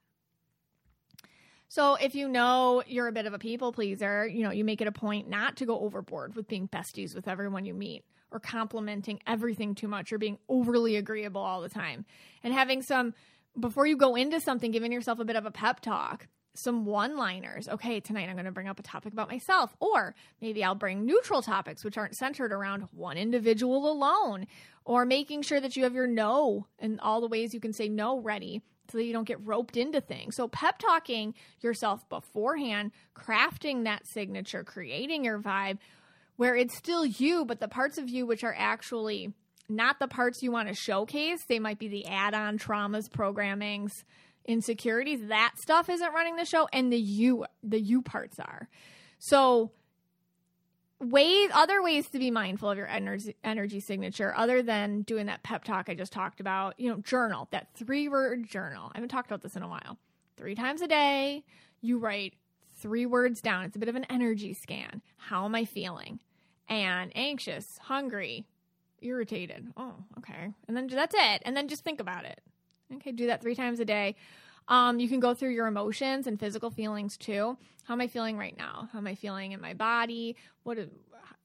So if you know you're a bit of a people pleaser, you know, you make it a point not to go overboard with being besties with everyone you meet or complimenting everything too much or being overly agreeable all the time. And having some, before you go into something, giving yourself a bit of a pep talk, some one liners. Okay, tonight I'm going to bring up a topic about myself. Or maybe I'll bring neutral topics, which aren't centered around one individual alone. Or making sure that you have your no and all the ways you can say no ready so that you don't get roped into things. So, pep talking yourself beforehand, crafting that signature, creating your vibe where it's still you, but the parts of you which are actually not the parts you want to showcase, they might be the add on traumas, programmings, insecurities. That stuff isn't running the show, and the you, the you parts are. So, ways other ways to be mindful of your energy energy signature other than doing that pep talk I just talked about, you know, journal, that three word journal. I haven't talked about this in a while. Three times a day, you write three words down. It's a bit of an energy scan. How am I feeling? And anxious, hungry, irritated. Oh, okay. And then that's it. And then just think about it. Okay, do that three times a day. Um, you can go through your emotions and physical feelings too. How am I feeling right now? How am I feeling in my body? What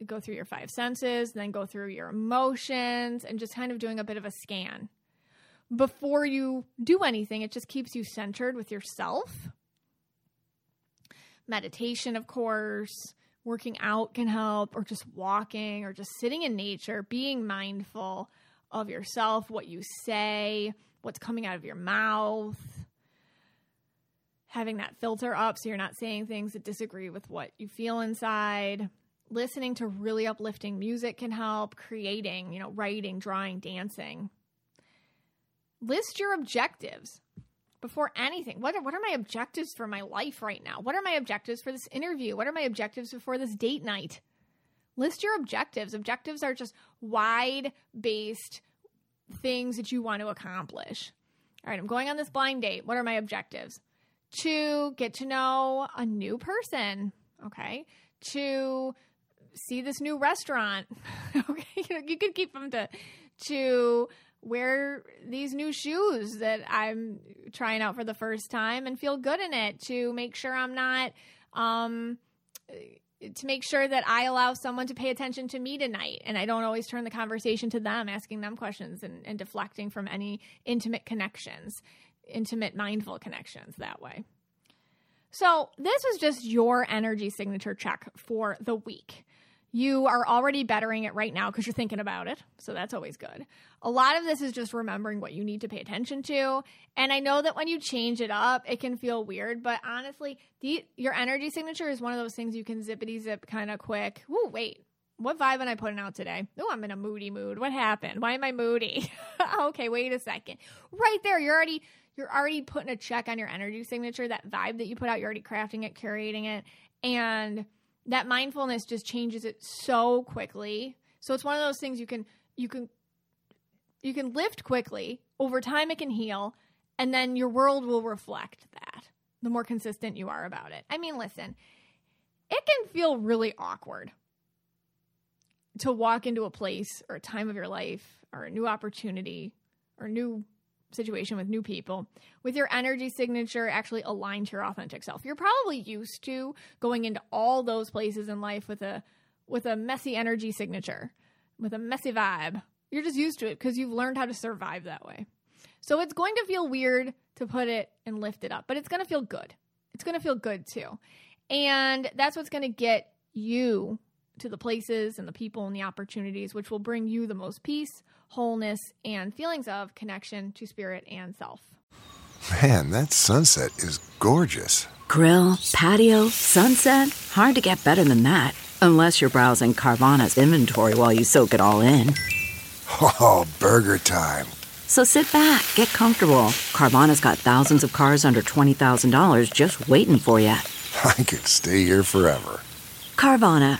go through your five senses, then go through your emotions and just kind of doing a bit of a scan. Before you do anything, it just keeps you centered with yourself. Meditation, of course, working out can help, or just walking, or just sitting in nature, being mindful of yourself, what you say, what's coming out of your mouth, having that filter up so you're not saying things that disagree with what you feel inside. Listening to really uplifting music can help, creating, you know, writing, drawing, dancing. List your objectives before anything. What are, what are my objectives for my life right now? What are my objectives for this interview? What are my objectives before this date night? List your objectives. Objectives are just wide based things that you want to accomplish. All right, I'm going on this blind date. What are my objectives? To get to know a new person, okay? To see this new restaurant, okay? You, could keep them to to wear these new shoes that I'm trying out for the first time and feel good in it to make sure I'm not um to make sure that I allow someone to pay attention to me tonight. And I don't always turn the conversation to them asking them questions and, and deflecting from any intimate connections intimate mindful connections that way. So this was just your energy signature check for the week you are already bettering it right now because you're thinking about it. So that's always good. A lot of this is just remembering what you need to pay attention to. And I know that when you change it up, it can feel weird, but honestly, the, your energy signature is one of those things you can zippity zip kind of quick. Ooh, wait. What vibe am I putting out today? Oh, I'm in a moody mood. What happened? Why am I moody? okay, wait a second. Right there, you're already you're already putting a check on your energy signature, that vibe that you put out, you're already crafting it, curating it. And that mindfulness just changes it so quickly. So it's one of those things you can you can you can lift quickly. Over time it can heal, and then your world will reflect that. The more consistent you are about it. I mean, listen, it can feel really awkward to walk into a place or a time of your life or a new opportunity or new situation with new people with your energy signature actually aligned to your authentic self. You're probably used to going into all those places in life with a with a messy energy signature, with a messy vibe. You're just used to it because you've learned how to survive that way. So it's going to feel weird to put it and lift it up, but it's going to feel good. It's going to feel good too. And that's what's going to get you to the places and the people and the opportunities which will bring you the most peace, wholeness, and feelings of connection to spirit and self. Man, that sunset is gorgeous. Grill, patio, sunset. Hard to get better than that. Unless you're browsing Carvana's inventory while you soak it all in. Oh, burger time. So sit back, get comfortable. Carvana's got thousands of cars under $20,000 just waiting for you. I could stay here forever. Carvana,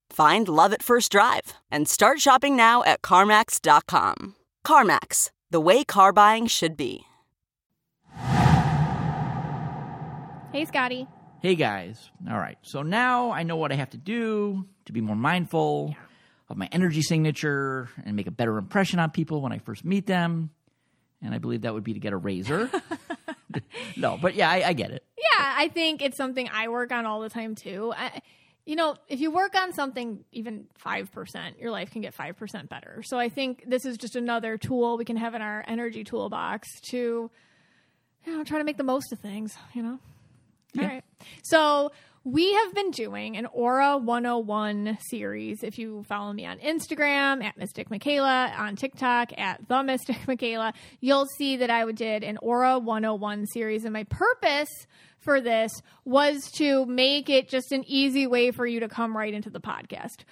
Find love at first drive and start shopping now at CarMax.com. CarMax, the way car buying should be. Hey, Scotty. Hey guys. All right. So now I know what I have to do to be more mindful of my energy signature and make a better impression on people when I first meet them. And I believe that would be to get a razor. no, but yeah, I, I get it. Yeah, I think it's something I work on all the time too. I, you know, if you work on something even 5%, your life can get 5% better. So I think this is just another tool we can have in our energy toolbox to, you know, try to make the most of things, you know? All right. So we have been doing an Aura 101 series. If you follow me on Instagram at Mystic Michaela, on TikTok at The Mystic Michaela, you'll see that I did an Aura 101 series. And my purpose for this was to make it just an easy way for you to come right into the podcast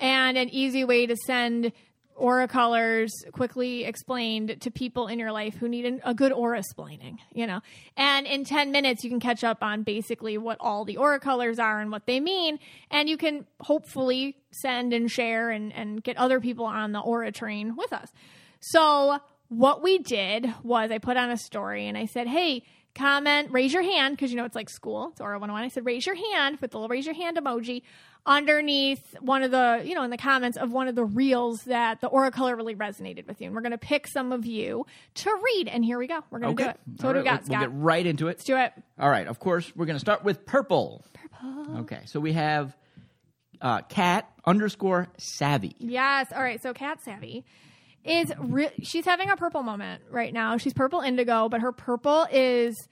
and an easy way to send aura colors quickly explained to people in your life who need an, a good aura splaining, you know. And in 10 minutes, you can catch up on basically what all the aura colors are and what they mean. And you can hopefully send and share and, and get other people on the aura train with us. So, what we did was I put on a story and I said, hey, comment, raise your hand, because you know it's like school, it's Aura 101. I said, raise your hand with the little raise your hand emoji underneath one of the, you know, in the comments of one of the reels that the aura color really resonated with you. And we're going to pick some of you to read. And here we go. We're going to Okay. do it. So, All what do we got, we'll, Scott? we'll get right into it. Let's do it. All right. Of course, we're going to start with purple. Purple. Okay. So we have uh, cat underscore savvy. Yes. All right. So Cat Savvy is re- she's having a purple moment right now. She's purple indigo, but her purple is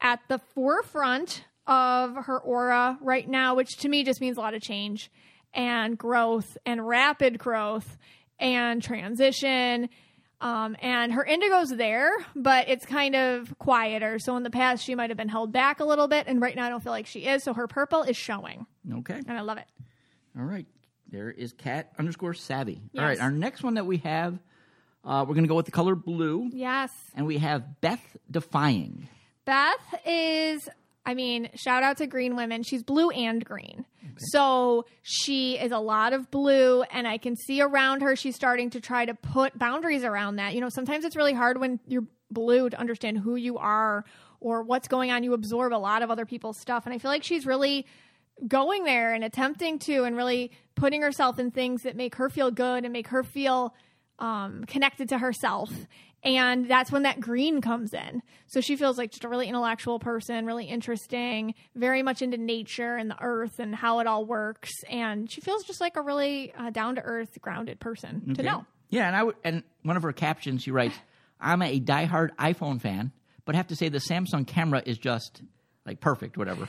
at the forefront of her aura right now, which to me just means a lot of change and growth and rapid growth and transition. Um, and her indigo's there, but it's kind of quieter. So in the past, she might have been held back a little bit, and right now, I don't feel like she is. So her purple is showing, Okay. and I love it. All right. There is cat underscore savvy. Yes. All right. Our next one that we have, uh, we're going to go with the color blue. Yes. And we have Beth Defying. Beth is, I mean, shout out to Green Women. She's blue and green. So she is a lot of blue, and I can see around her she's starting to try to put boundaries around that. You know, sometimes it's really hard when you're blue to understand who you are or what's going on. You absorb a lot of other people's stuff. And I feel like she's really going there and attempting to and really putting herself in things that make her feel good and make her feel um, connected to herself. And that's when that green comes in. So she feels like just a really intellectual person, really interesting, very much into nature and the earth and how it all works. And she feels just like a really uh, down to earth, grounded person to know. Yeah, and I would, and one of her captions, she writes, "I'm a diehard iPhone fan, but I have to say the Samsung camera is just like perfect, whatever.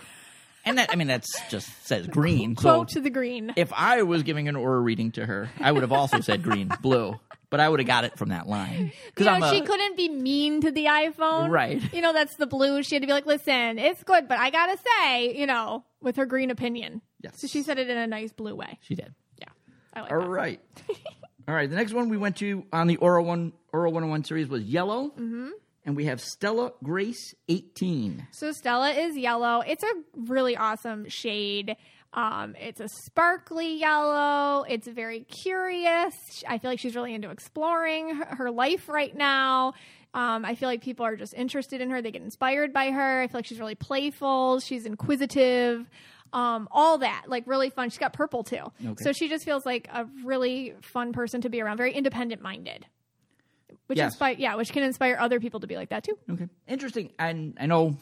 And that I mean that's just says green. So to the green. if I was giving an aura reading to her, I would have also said green, blue, but I would have got it from that line You know, I'm a, she couldn't be mean to the iPhone. Right. You know, that's the blue. She had to be like, listen, it's good, but I got to say, you know, with her green opinion. Yes. So she said it in a nice blue way. She did. Yeah. I like All that. right. All right. The next one we went to on the Aura One Aura 101 series was yellow. Mm-hmm. And we have Stella Grace 18. So Stella is yellow. It's a really awesome shade. Um, it's a sparkly yellow. It's very curious. I feel like she's really into exploring her, her life right now. Um, I feel like people are just interested in her. They get inspired by her. I feel like she's really playful. She's inquisitive. Um, all that, like really fun. She's got purple too. Okay. So she just feels like a really fun person to be around. Very independent minded. Which Yes. inspire, yeah, which can inspire other people to be like that too. Okay. Interesting. And I know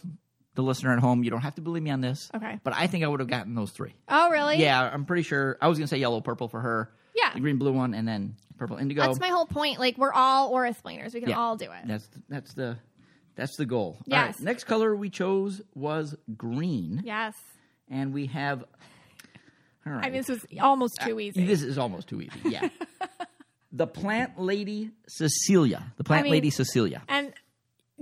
the listener at home, you don't have to believe me on this. Okay. But I think I would have gotten those three. Oh, really? Yeah, I'm pretty sure. I was going to say yellow, purple for her. Yeah. The green, blue one, and then purple indigo. That's my whole point. Like we're all aura explainers. We can Yeah. all do it. That's that's the that's the goal. Yes. right, Next color we chose was green, yes. and we have. All right. I mean, this was almost too uh, easy. This is almost too easy. Yeah. the plant lady Cecilia. The plant mean- lady Cecilia. and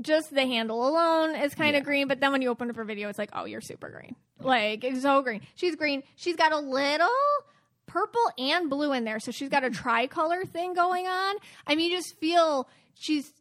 just the handle alone is kind Yeah. of green, but then when you open up her video, it's like, oh, you're super green. Like it's so green. She's green. She's got a little purple and blue in there, so she's got a mm. tricolor thing going on. I mean, you just feel she's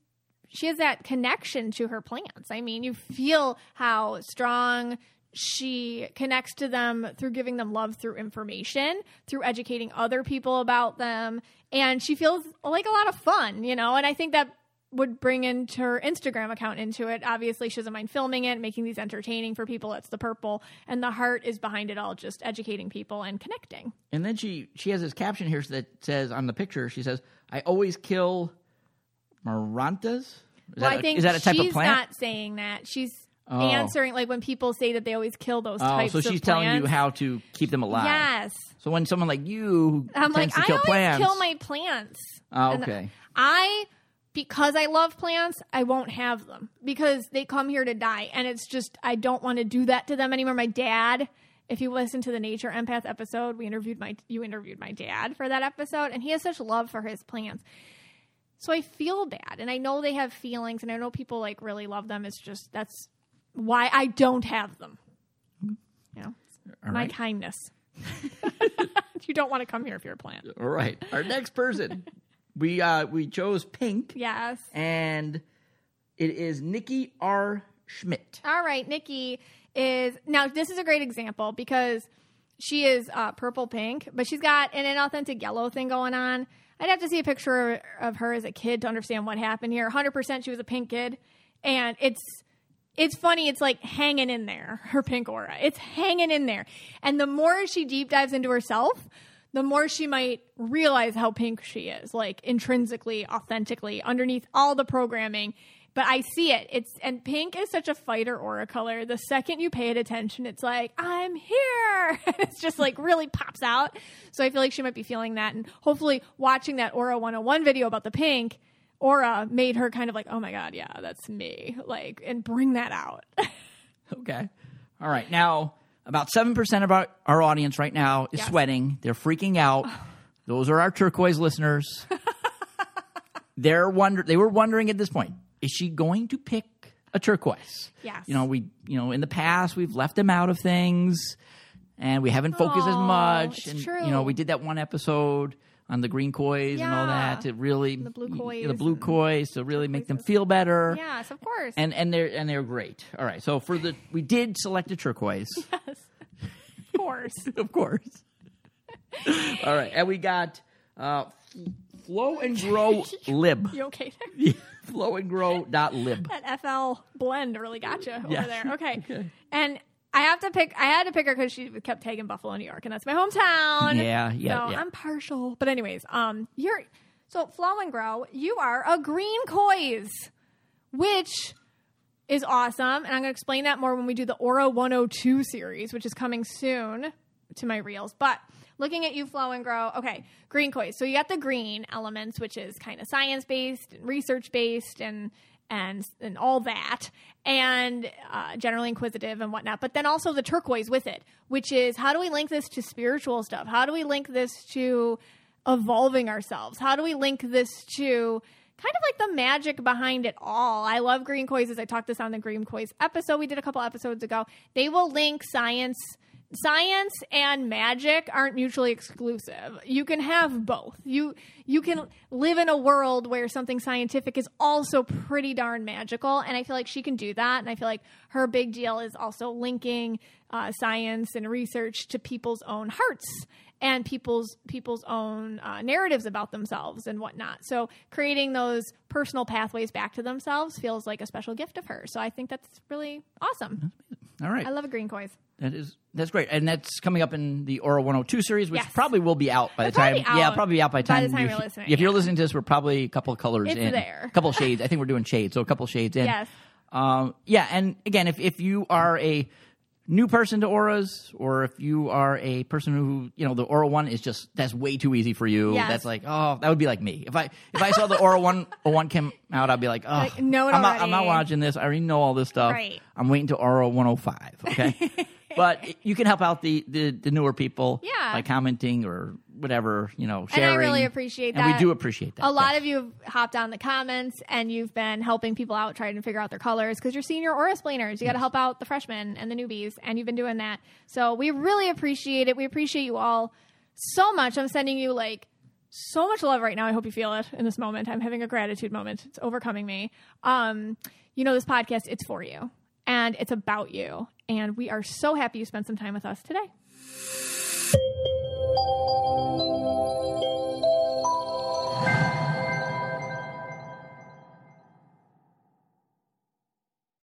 she has that connection to her plants. I mean, you feel how strong she connects to them through giving them love through information, through educating other people about them, and she feels like a lot of fun, you know. And I think that would bring into her Instagram account into it. Obviously, she doesn't mind filming it, making these entertaining for people. It's the purple, and the heart is behind it all, just educating people and connecting. And then she she has this caption here that says on the picture she says, "I always kill marantas." Is, well, that, I a, think is that a type she's of plant? not saying that. She's Oh. answering like when people say that they always kill those oh, types so she's telling you how to keep them alive. Yes. So when someone like you I'm tends like, to I kill always plants, kill my plants. Oh, okay. I, because I love plants, I won't have them because they come here to die. And it's just, I don't want to do that to them anymore. My dad, if you listen to the Nature Empath episode, we interviewed my, you interviewed my dad for that episode, and he has such love for his plants. So I feel bad. And I know they have feelings, and I know people like really love them. It's just, that's why I don't have them. You know, All my right. kindness. you don't want to come here if you're a plant. All right. Our next person, we uh we chose pink, Yes. and it is Nikki R. Schmidt. All right, Nikki is now. This is a great example because she is uh, purple pink, but she's got an inauthentic yellow thing going on. I'd have to see a picture of her as a kid to understand what happened here. 100% she was a pink kid, and it's it's funny. It's like hanging in there. Her pink aura. It's hanging in there, and the more she deep dives into herself. The more she might realize how pink she is, like intrinsically, authentically, underneath all the programming but I see it. It's and pink is such a fighter aura color. The second you pay it attention, it's like I'm here. it's just like really pops out. So I feel like she might be feeling that, and hopefully watching that Aura 101 video about the pink aura made her kind of like, oh my god, yeah, that's me. Like and bring that out. Okay. All right. Now, about 7% of our, our audience right now is Yes. sweating. They're freaking out. Those are our turquoise listeners. They're wonder they were wondering at this point, is she going to pick a turquoise? Yes. You know, we you know, in the past we've left them out of things and we haven't focused as oh, much it's and true. you know, we did that one episode on the green kois and all that to really The blue the blue kois to really make them feel better yes, of course. and and they're and they're great. All right, so for the we did select a turquoise, Yes, of course. of course. All right, and we got uh, Flow and Grow Lib. You okay there? Yeah, Flow and Grow dot lib. that FL blend really got you over Yeah. there. Okay. And I have to pick. I had to pick her because she kept tagging Buffalo, New York, and that's my hometown. Yeah, yeah, So yeah. I'm partial, but anyways, um, you're so Flow and Grow. You are a green kois, which is awesome, and I'm going to explain that more when we do the Aura 102 series, which is coming soon to my reels. But looking at you, Flow and Grow. Okay, green kois. So you got the green elements, which is kind of science based and research based, and and and all that, and uh, generally inquisitive and whatnot. But then also the turquoise with it, which is how do we link this to spiritual stuff? How do we link this to evolving ourselves? How do we link this to kind of like the magic behind it all? I love green quizzes. I talked this on the green kois episode we did a couple episodes ago. They will link science science and magic aren't mutually exclusive. You can have both. You you can live in a world where something scientific is also pretty darn magical, and I feel like she can do that. And I feel like her big deal is also linking uh, science and research to people's own hearts and people's people's own uh, narratives about themselves and whatnot. So creating those personal pathways back to themselves feels like a special gift of hers. So I think that's really awesome. All right. I love a green kois. That is that's great, and that's coming up in the Aura 102 series, which Yes. probably will be out by the It'll time. be Yeah, probably be out by, by the time time you- you're listening, If you're listening to this, we're probably a couple of colors It's in, there. a couple of shades. I think we're doing shades, so a couple of shades in. Yes. Um, yeah, and again, if if you are a new person to auras, or if you are a person who you know the aura one is just that's way too easy for you. Yes. That's like oh, that would be like me. If I if I saw the aura one one came out, I'd be like oh, Like, know it I'm not I'm not watching this. I already know all this stuff. Right. I'm waiting to aura 105. Okay. But you can help out the, the, the newer people Yeah. by commenting or whatever, you know, And sharing. I really appreciate And that. we do appreciate that. A lot yes. of you have hopped on the comments and you've been helping people out trying to figure out their colors because you're senior or explainers. You got to help out the freshmen and the newbies, and you've been doing that. So we really appreciate it. We appreciate you all so much. I'm sending you like so much love right now. I hope you feel it in this moment. I'm having a gratitude moment. It's overcoming me. Um, you know, this podcast, it's for you and it's about you. And we are so happy you spent some time with us today.